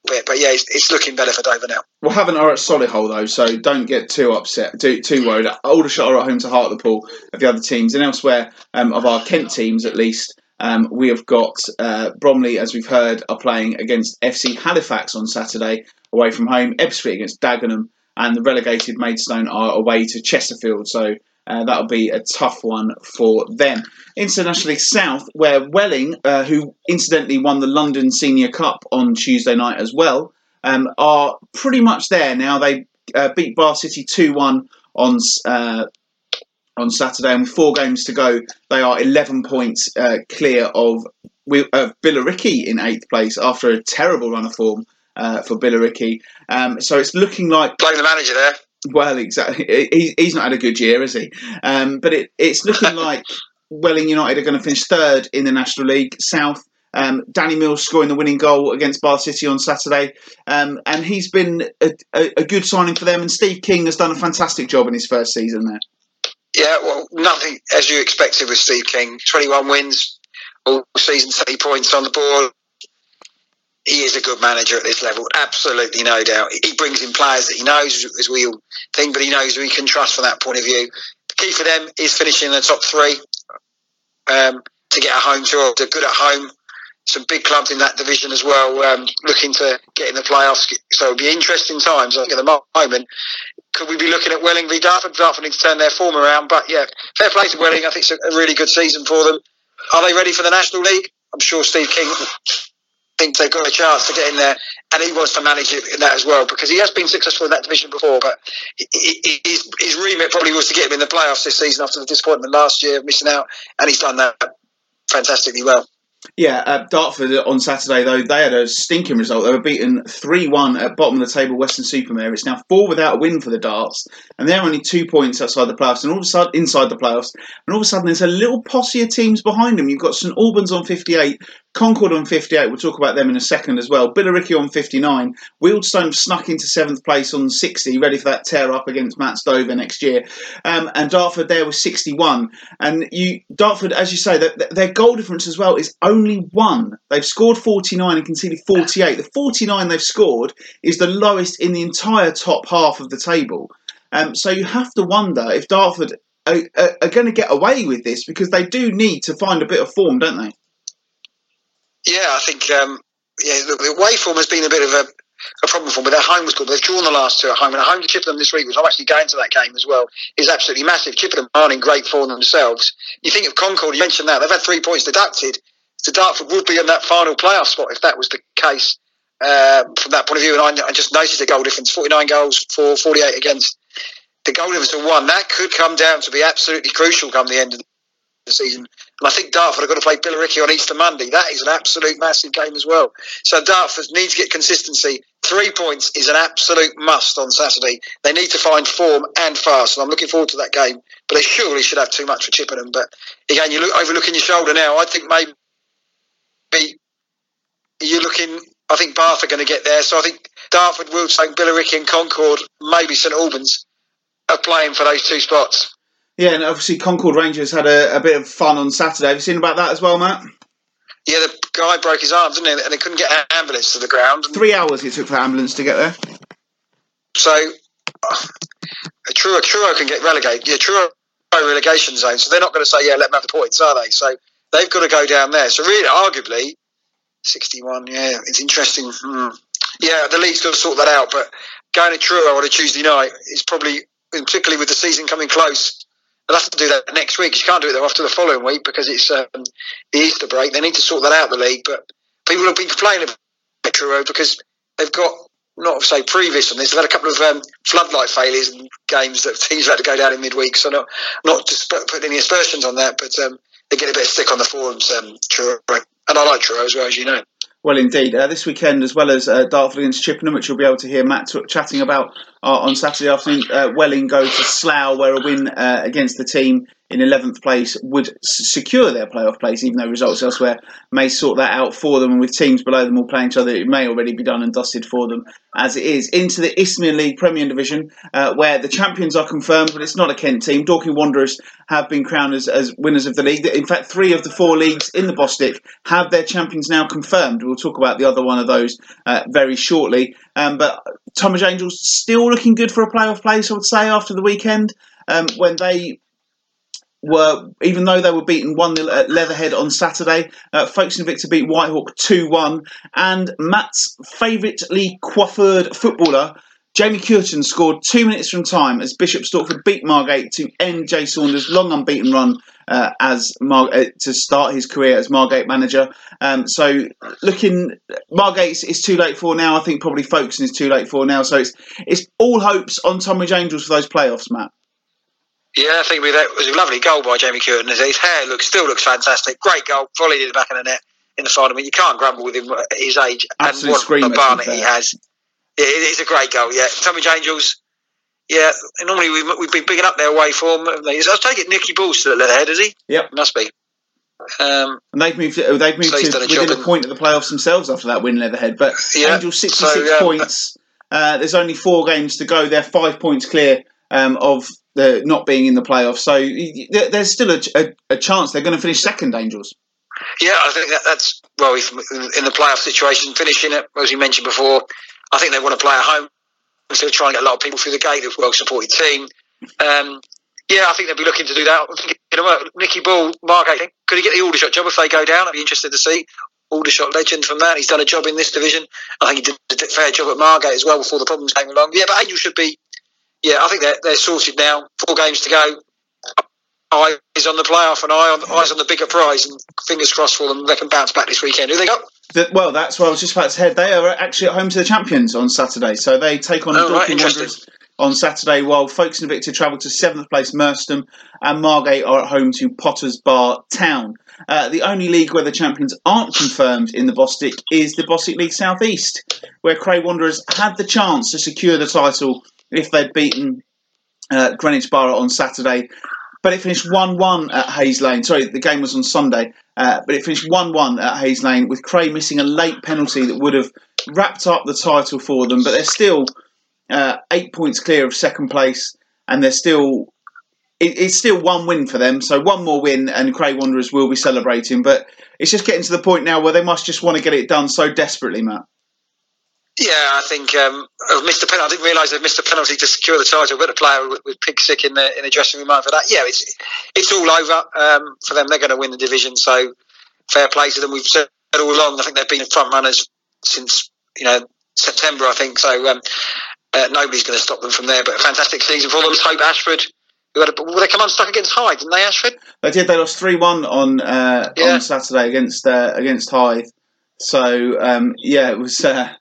B: bit. But yeah, it's, it's looking better for Dover now.
A: Well, Havant are at Solihull though, so don't get too upset, too, too worried. Aldershot are at home to Hartlepool of the other teams, and elsewhere um, of our Kent teams at least. Um, we have got uh, Bromley, as we've heard, are playing against FC Halifax on Saturday away from home. Ebbsfleet against Dagenham, and the relegated Maidstone are away to Chesterfield. So uh, that'll be a tough one for them. Internationally South, where Welling, uh, who incidentally won the London Senior Cup on Tuesday night as well, um, are pretty much there now. They uh, beat Bath City 2 1 on. Uh, on Saturday, and with four games to go, they are 11 points uh, clear of, of Billericay in eighth place after a terrible run of form for Billericay. Um, so it's looking like.
B: Blame the manager there.
A: Well, exactly. He, he's not had a good year, has he? Um, but it, it's looking like Welling United are going to finish third in the National League South. Um, Danny Mills scoring the winning goal against Bath City on Saturday, um, and he's been a, a, a, good signing for them. And Steve King has done a fantastic job in his first season there.
B: Yeah, well, nothing as you expected with Steve King. Twenty-one wins all season, thirty points on the board he is a good manager at this level, absolutely no doubt. He brings in players that he knows, as we all think, but he knows who he can trust from that point of view. The key for them is finishing in the top three um, to get a home tour. They're good at home. Some big clubs in that division as well, um, looking to get in the playoffs. So it'll be interesting times. I think at the moment, could we be looking at Welling v Dartford? Dartford need to turn their form around, but yeah, fair play to Welling. I think it's a really good season for them. Are they ready for the National League? I'm sure Steve King think they've got a chance to get in there, and he wants to manage it in that as well because he has been successful in that division before. But his, his remit probably was to get him in the playoffs this season after the disappointment last year, of missing out, and he's done that fantastically well.
A: Yeah, uh, Dartford on Saturday though they had a stinking result. They were beaten three one at bottom of the table Weston-super-Mare. It's now four without a win for the Darts, and they're only two points outside the playoffs. And all of a sudden, inside the playoffs, and all of a sudden, there's a little posse of teams behind them. You've got St Albans on 58, Concord on 58. We'll talk about them in a second as well. Billericay on 59. Wealdstone snuck into seventh place on 60, ready for that tear up against Matt Stover next year. Um, and Dartford there was 61. And you, Dartford, as you say, that their goal difference as well is only one. They've scored 49 and conceded 48. The 49 they've scored is the lowest in the entire top half of the table. Um, so you have to wonder if Dartford are, are, are going to get away with this because they do need to find a bit of form, don't they?
B: Yeah, I think um, yeah, the, the away form has been a bit of a, a problem for them. But their home was good. They've drawn the last two at home, and at home to Chippenham this week, which I'm actually going to that game as well, is absolutely massive. Chippenham aren't in great form themselves. You think of Concord, you mentioned that they've had three points deducted. So Dartford would be in that final playoff spot if that was the case. Um, from that point of view, and I, I just noticed the goal difference: 49 goals for 48 against. The goal difference of one that could come down to be absolutely crucial come the end of the season and I think Dartford are going to play Billericay on Easter Monday. That is an absolute massive game as well. So Dartford need to get consistency. Three points is an absolute must on Saturday. They need to find form and fast, and I'm looking forward to that game. But they surely should have too much for Chippenham. But again, you're overlooking your shoulder now. I think maybe you're looking. I think Bath are going to get there. So I think Dartford, Wilton, Billericay, and Concord, maybe St Albans, are playing for those two spots.
A: Yeah, and obviously Concord Rangers had a, a bit of fun on Saturday. Have you seen about that as well, Matt?
B: Yeah, the guy broke his arm, didn't he? And they couldn't get an ambulance to the ground.
A: Three hours it took for the ambulance to get there.
B: So, uh, Truro, Truro can get relegated. Yeah, Truro relegation zone, so they're not going to say, yeah, let them have the points, are they? So they've got to go down there. So really, arguably, 61, yeah, it's interesting. Hmm. Yeah, the league's got to sort that out, but going to Truro on a Tuesday night is probably, particularly with the season coming close, they'll have to do that next week. You can't do it after the following week because it's um, the Easter break. They need to sort that out, the league. But people have been complaining about Truro because they've got not to say previous on this. They've had a couple of um, floodlight failures in games that teams had to go down in midweek. So not not to put any aspersions on that, but um, they get a bit of stick on the forums. Um, Truro, and I like Truro as well as you know.
A: Well, indeed. Uh, this weekend, as well as uh, Dartford against Chippenham, which you'll be able to hear Matt t- chatting about on Saturday afternoon, uh, Welling go to Slough, where a win uh, against the team in 11th place would secure their playoff place, even though results elsewhere may sort that out for them. And with teams below them all playing each other, it may already be done and dusted for them as it is. Into the Isthmian League Premier Division, uh, where the champions are confirmed, but it's not a Kent team. Dorking Wanderers have been crowned as, as winners of the league. In fact, three of the four leagues in the Bostik have their champions now confirmed. We'll talk about the other one of those uh, very shortly. Um, but Tonbridge Angels still looking good for a playoff place, I would say, after the weekend um, when they were, even though they were beaten 1 0 at Leatherhead on Saturday, uh, Folkestone Invicta beat Whitehawk 2 1. And Matt's favouritely coiffured footballer, Jamie Curtin, scored two minutes from time as Bishop Stortford beat Margate to end Jay Saunders' long unbeaten run uh, as Mar- uh, to start his career as Margate manager. Um, so looking, Margate is too late for now. I think probably Folkestone is too late for now. So it's it's all hopes on Tonbridge Angels for those playoffs, Matt.
B: Yeah, I think that was a lovely goal by Jamie Curtin. His hair looks still looks fantastic. Great goal, volleyed in the back of the net in the final. Mean, you can't grumble with him at his age
A: Absolute
B: and what a barnet he has. Yeah, it is a great goal. Yeah, Tonbridge Angels. Yeah, normally we've, we've been bigging up their away form. haven't they? I take it Nikki Bull's still at Leatherhead, is he?
A: Yep.
B: Must be. Um,
A: And they've moved. They've moved
B: So
A: to
B: a
A: within a
B: in-
A: point of the playoffs themselves after that win, Leatherhead. But
B: Yeah,
A: Angels sixty-six
B: so, yeah.
A: points. Uh, there's only four games to go. They're five points clear um, of the not being in the playoffs. So there's still a, a, a chance they're going to finish second. Angels.
B: Yeah, I think that, that's well, if, in the playoff situation, finishing it as you mentioned before, I think they want to play at home. So trying to get a lot of people through the gate. They're a well supported team. Um, yeah, I think they'll be looking to do that. I think, you know, Nikki Bull, Margate, could he get the Aldershot job if they go down? I'd be interested to see. Aldershot legend from that. He's done a job in this division. I think he did a fair job at Margate as well before the problems came along. Yeah, but Angel should be. Yeah, I think they're, they're sorted now. Four games to go. Eyes on the playoff and eye on, eyes on the bigger prize, and fingers crossed for them. They can bounce back this weekend. Who they got?
A: That- well, that's what I was just about to head. They are actually at home to the champions on Saturday, so they take on
B: Oh, right,
A: Dorking
B: interesting.
A: Wanderers on Saturday, while Folkestone Invicta travel to seventh place Merstham, and Margate are at home to Potters Bar Town. Uh, the only league where the champions aren't confirmed in the Bostik is the Bostik League South East, where Cray Wanderers had the chance to secure the title if they'd beaten uh, Greenwich Borough on Saturday. But it finished 1 1 at Hayes Lane. Sorry, the game was on Sunday. Uh, but it finished 1 1 at Hayes Lane with Cray missing a late penalty that would have wrapped up the title for them. But they're still uh, eight points clear of second place, and they're still. It, it's still one win for them, so one more win, and Cray Wanderers will be celebrating. But it's just getting to the point now where they must just want to get it done so desperately, Matt.
B: Yeah, I think um, I've missed a penalty. I didn't realise they've missed a penalty to secure the title. But a player with, with pig sick in the in the dressing room for that. Yeah, it's it's all over um, for them. They're going to win the division. So fair play to them. We've said all along. I think they've been front runners since you know September. I think so. Um, uh, nobody's going to stop them from there. But a fantastic season for them. Hope Ashford. Who had a, well, they come unstuck against Hythe, didn't they, Ashford?
A: They did. They lost three one on uh,
B: Yeah.
A: on Saturday against uh, against Hythe. So um, yeah, it was. Uh,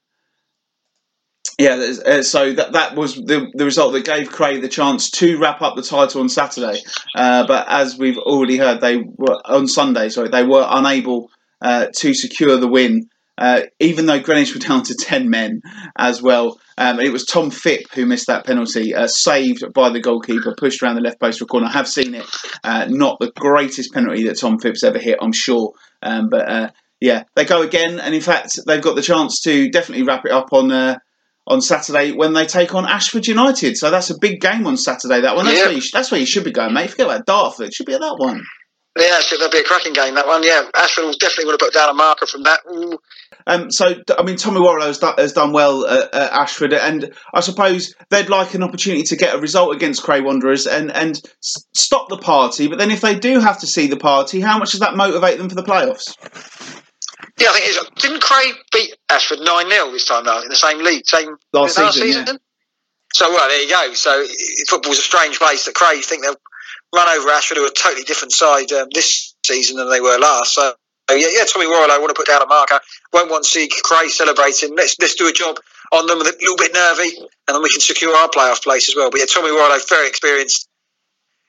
A: yeah, uh, so that that was the the result that gave Cray the chance to wrap up the title on Saturday. Uh, but as we've already heard, they were on Sunday. Sorry, they were unable uh, to secure the win. Uh, even though Greenwich were down to 10 men as well. Um, it was Tom Phipp who missed that penalty, uh, saved by the goalkeeper, pushed around the left post for a corner. I have seen it. Not the greatest penalty that Tom Phipp's ever hit, I'm sure. Um, but yeah, they go again. And in fact, they've got the chance to definitely wrap it up on. Uh, on Saturday when they take on Ashford United. So that's a big game on Saturday. That one. That's,
B: Yeah.
A: where, you, that's where you should be going, mate. Forget about Dartford. It should be at that one.
B: Yeah, so that'll be a cracking game. That one, yeah. Ashford will definitely would have put down a marker from that. Ooh.
A: Um, so, I mean, Tommy Warrilow has, do, has done well at, at Ashford, and I suppose they'd like an opportunity to get a result against Cray Wanderers and, and s- stop the party. But then, if they do have to see the party, how much does that motivate them for the playoffs?
B: Yeah, I think it is. Didn't Cray beat Ashford 9 0 this time last in the same league? Same
A: Last season, yeah.
B: So, well, there you go. So, football's a strange place that Cray think they'll run over Ashford, who are a totally different side um, this season than they were last. So, yeah, yeah, Tommy Warrilow, I want to put down a marker. Won't want to see Cray celebrating. Let's, let's do a job on them, a little bit nervy, and then we can secure our playoff place as well. But yeah, Tommy Warrilow, very experienced.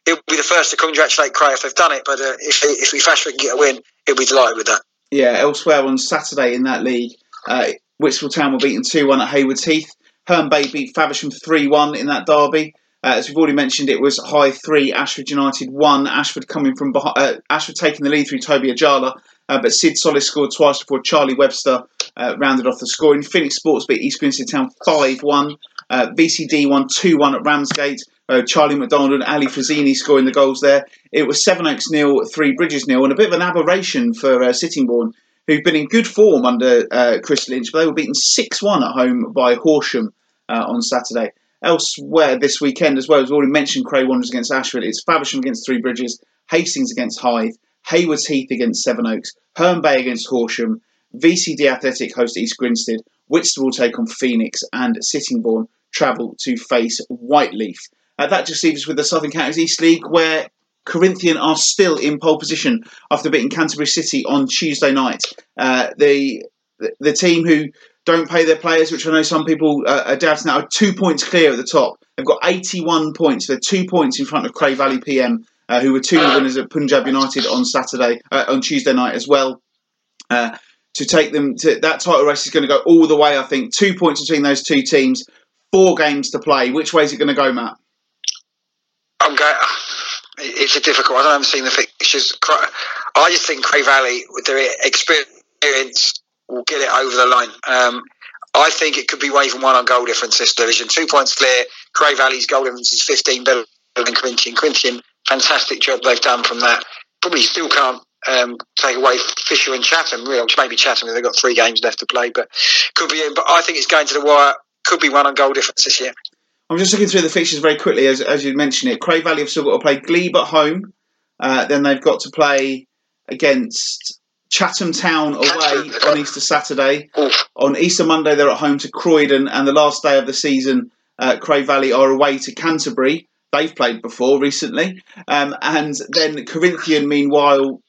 B: He'll be the first to congratulate Cray if they've done it. But uh, if, if we Ashford can get a win, he'll be delighted with that.
A: Yeah, elsewhere on Saturday in that league, uh, Whitstable Town were beaten 2 1 at Haywards Heath. Herne Bay beat Faversham 3 1 in that derby. Uh, as we've already mentioned, it was Hythe 3, Ashford United 1. Ashford coming from behind, uh, Ashford taking the lead through Toby Ajala, uh, but Sid Solis scored twice before Charlie Webster uh, rounded off the scoring. Phoenix Sports beat East Grinstead Town 5 1. Uh, VCD won 2 1 at Ramsgate. Uh, Charlie McDonald and Ali Frazzini scoring the goals there. It was Sevenoaks nil, Three Bridges nil, and a bit of an aberration for uh, Sittingbourne, who've been in good form under uh, Chris Lynch, but they were beaten 6 1 at home by Horsham uh, on Saturday. Elsewhere this weekend, as well as already mentioned, Cray Wanderers against Ashford, it's Faversham against Three Bridges, Hastings against Hythe, Haywards Heath against Sevenoaks, Herne Bay against Horsham, VCD Athletic host East Grinstead, Whitstable take on Phoenix, and Sittingbourne travel to face Whyteleafe. Uh, that just leaves us with the Southern Counties East League, where Corinthian are still in pole position after beating Canterbury City on Tuesday night. Uh, the the team who don't pay their players, which I know some people uh, are doubting now, are two points clear at the top. They've got 81 points. They're two points in front of Cray Valley PM, uh, who were two winners at Punjab United on Saturday, uh, on Tuesday night as well. Uh, to take them to that title race is going to go all the way. I think two points between those two teams, four games to play. Which way is it going to go, Matt?
B: I'm going. It's a difficult. I don't have seen the fixtures. I just think Cray Valley, with their experience, will get it over the line. Um, I think it could be waving one on goal difference this division. Two points clear. Cray Valley's goal difference is 15 better than Corinthian. Corinthian, fantastic job they've done from that. Probably still can't um, take away Fisher and Chatham. Really, maybe Chatham. They've got three games left to play, but could be. in. But I think it's going to the wire. Could be one on goal difference this year.
A: I'm just looking through the fixtures very quickly as, as you mentioned it. Cray Valley have still got to play Glebe at home. Uh, then they've got to play against Chatham Town away on Easter Saturday. On Easter Monday, they're at home to Croydon. And the last day of the season, uh, Cray Valley are away to Canterbury. They've played before recently. Um, and then Corinthian, meanwhile,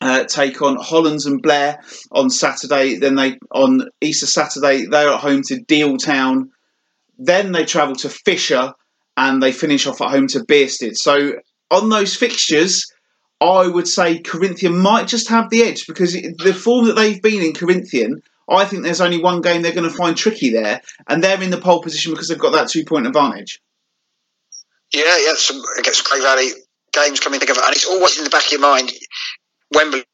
A: uh, take on Hollands and Blair on Saturday. Then they on Easter Saturday they're at home to Deal Town. Then they travel to Fisher and they finish off at home to Bearsted. So on those fixtures, I would say Corinthian might just have the edge because the form that they've been in Corinthian, I think there's only one game they're going to find tricky there, and they're in the pole position because they've got that two point advantage.
B: Yeah, yeah, some against Cray Valley games coming together, and it's always in the back of your mind. Wembley's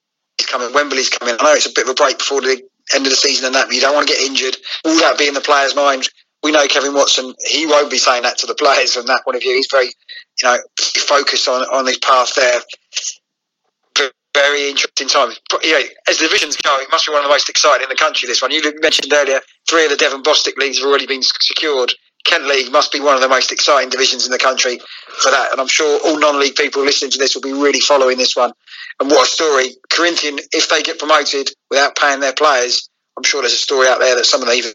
B: coming. Wembley's coming. I know it's a bit of a break before the end of the season and that, but you don't want to get injured. All that be in the players' minds. We know Kevin Watson. He won't be saying that to the players from that point of view. He's very, you know, focused on on his path there. Very interesting time. You know, as the divisions go, it must be one of the most exciting in the country. This one you mentioned earlier. Three of the Devon Bostik leagues have already been secured. Kent League must be one of the most exciting divisions in the country for that. And I'm sure all non-league people listening to this will be really following this one. And what a story. Corinthian, if they get promoted without paying their players, I'm sure there's a story out there that some of the, even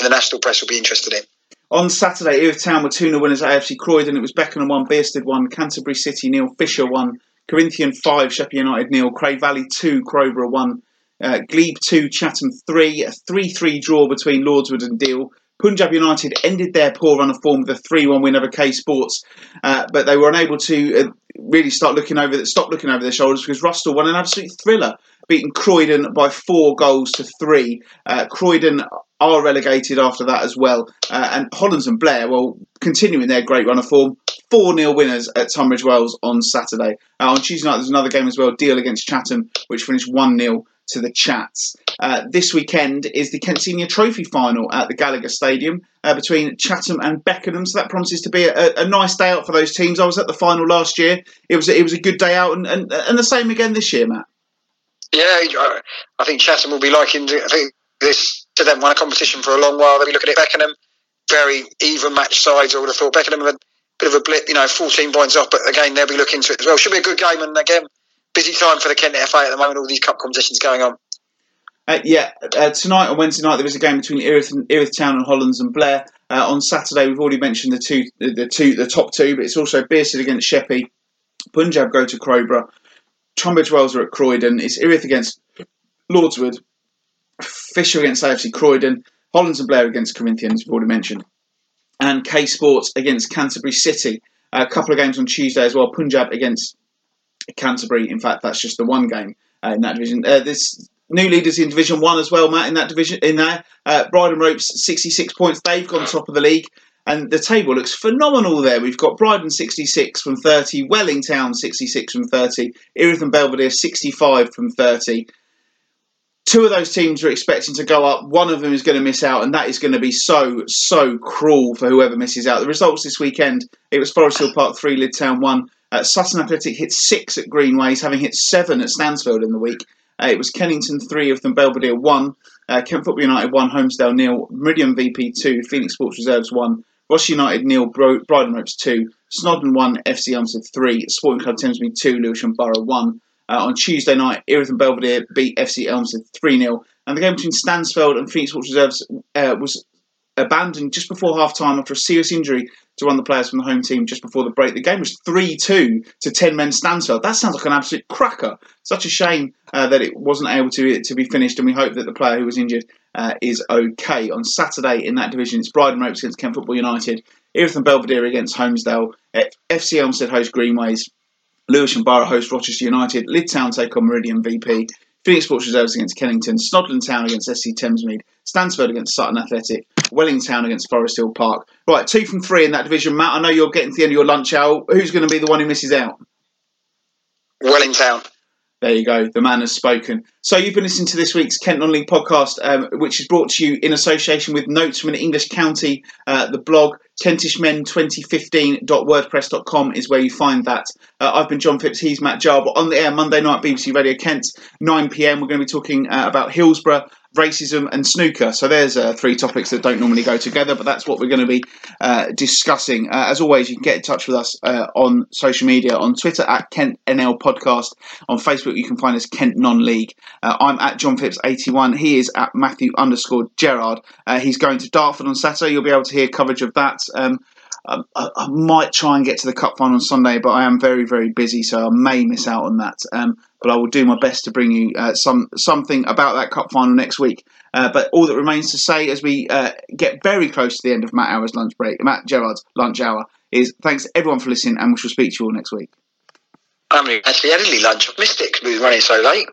B: the national press will be interested in.
A: On Saturday, Erith Town were 2 0 winners at AFC Croydon. It was Beckenham 1, Bearsted 1, Canterbury City nil, Fisher 1, Corinthian 5, Sheppey United nil, Cray Valley 2, Crowborough 1, uh, Glebe 2, Chatham 3, a 3 3 draw between Lordswood and Deal. Punjab United ended their poor run of form with a 3-1 win over K Sports, uh, but they were unable to uh, really start looking over, stop looking over their shoulders because Rusthall won an absolute thriller, beating Croydon by four goals to three. Uh, Croydon are relegated after that as well, uh, and Hollands and Blair, well, continuing their great run of form. 4 0 winners at Tunbridge Wells on Saturday. Uh, on Tuesday night, there's another game as well, Deal against Chatham, which finished 1 0 to the Chats. uh, this weekend is the Kent Senior Trophy final at the Gallagher Stadium uh, between Chatham and Beckenham. So that promises to be a, a, nice day out for those teams. I was at the final last year. It was it was a good day out, and, and, and the same again this year, Matt.
B: Yeah, I think Chatham will be liking. I think this to them won a competition for a long while. They'll be looking at Beckenham, very even match sides. I would have thought Beckenham have a bit of a blip, you know, 14 points off, but again they'll be looking to it as well. Should be a good game, and again, busy time for the Kent FA at the moment. All these cup competitions going on.
A: Uh, yeah, uh, tonight on Wednesday night there is a game between Erith, and, Erith Town and Hollands and Blair. Uh, on Saturday we've already mentioned the two, the two, the top two, but it's also Bearsted against Sheppey, Punjab go to Crowborough, Tunbridge Wells are at Croydon. It's Erith against Lordswood, Fisher against AFC Croydon, Hollands and Blair against Corinthians. We've already mentioned, and K Sports against Canterbury City. a couple of games on Tuesday as well. Punjab against Canterbury. In fact, that's just the one game uh, in that division. Uh, this new leaders in Division One as well, Matt. In that division, in there, uh, Ropes sixty six points. They've gone top of the league, and the table looks phenomenal there. We've got Bridon sixty six from thirty, Welling Town sixty six from thirty, Erith and Belvedere sixty five from thirty. Two of those teams are expecting to go up. One of them is going to miss out, and that is going to be so, so cruel for whoever misses out. The results this weekend it was Forest Hill Park 3, Lydd Town 1. Uh, Sutton Athletic hit 6 at Greenways, having hit 7 at Stansfeld in the week. Uh, it was Kennington 3 of them, Belvedere 1. Uh, Kent Football United 1, Holmesdale nil, Meridian VP 2, Phoenix Sports Reserves 1, Ross United nil, Bro- Bridon Ropes 2, Snodland 1, FC Elmstead 3, Sporting Club Thamesmead 2, Lewisham Borough 1. Uh, on Tuesday night, Erith and Belvedere beat FC Elmstead 3 0. And the game between Stansfeld and Phoenix Sports Reserves uh, was abandoned just before half time after a serious injury to one of the players from the home team just before the break. The game was 3 2 to 10 men Stansfeld. That sounds like an absolute cracker. Such a shame uh, that it wasn't able to, to be finished, and we hope that the player who was injured uh, is okay. On Saturday in that division, it's Bridon Ropes against Kent Football United, Erith and Belvedere against Holmesdale, FC Elmstead host Greenways, Lewisham Borough host Rochester United, Lydd Town take on Meridian VP, Phoenix Sports Reserves against Kennington, Snodland Town against SC Thamesmead, Stansfeld against Sutton Athletic, Welling Town against Forest Hill Park. Right, two from three in that division. Matt, I know you're getting to the end of your lunch hour. Who's going to be the one who misses out?
B: Welling Town.
A: There you go. The man has spoken. So you've been listening to this week's Kent Non-League podcast, um, which is brought to you in association with notes from an English county. Uh, the blog kentishmen2015.wordpress.com is where you find that. Uh, I've been John Phipps. He's Matt Jarb. On the air Monday night, BBC Radio Kent, 9 p.m. We're going to be talking uh, about Hillsborough racism and snooker. So there's uh, three topics that don't normally go together, but that's what we're going to be uh, discussing. Uh, as always, you can get in touch with us uh, on social media, on Twitter at Kent NL Podcast, on Facebook you can find us Kent Non League. Uh, I'm at John Phipps 81. He is at Matthew underscore Gerard. Uh, he's going to Dartford on Saturday. You'll be able to hear coverage of that. Um, I, I, might try and get to the cup final on Sunday, but I am very, very busy, so I may miss out on that. Um, but I will do my best to bring you uh, some something about that cup final next week. Uh, but all that remains to say as we uh, get very close to the end of Matt Hour's lunch break, Matt Gerard's lunch hour, is thanks everyone for listening, and we shall speak to you all next week.
B: I mean, actually, any lunch. I missed it because we were running so late.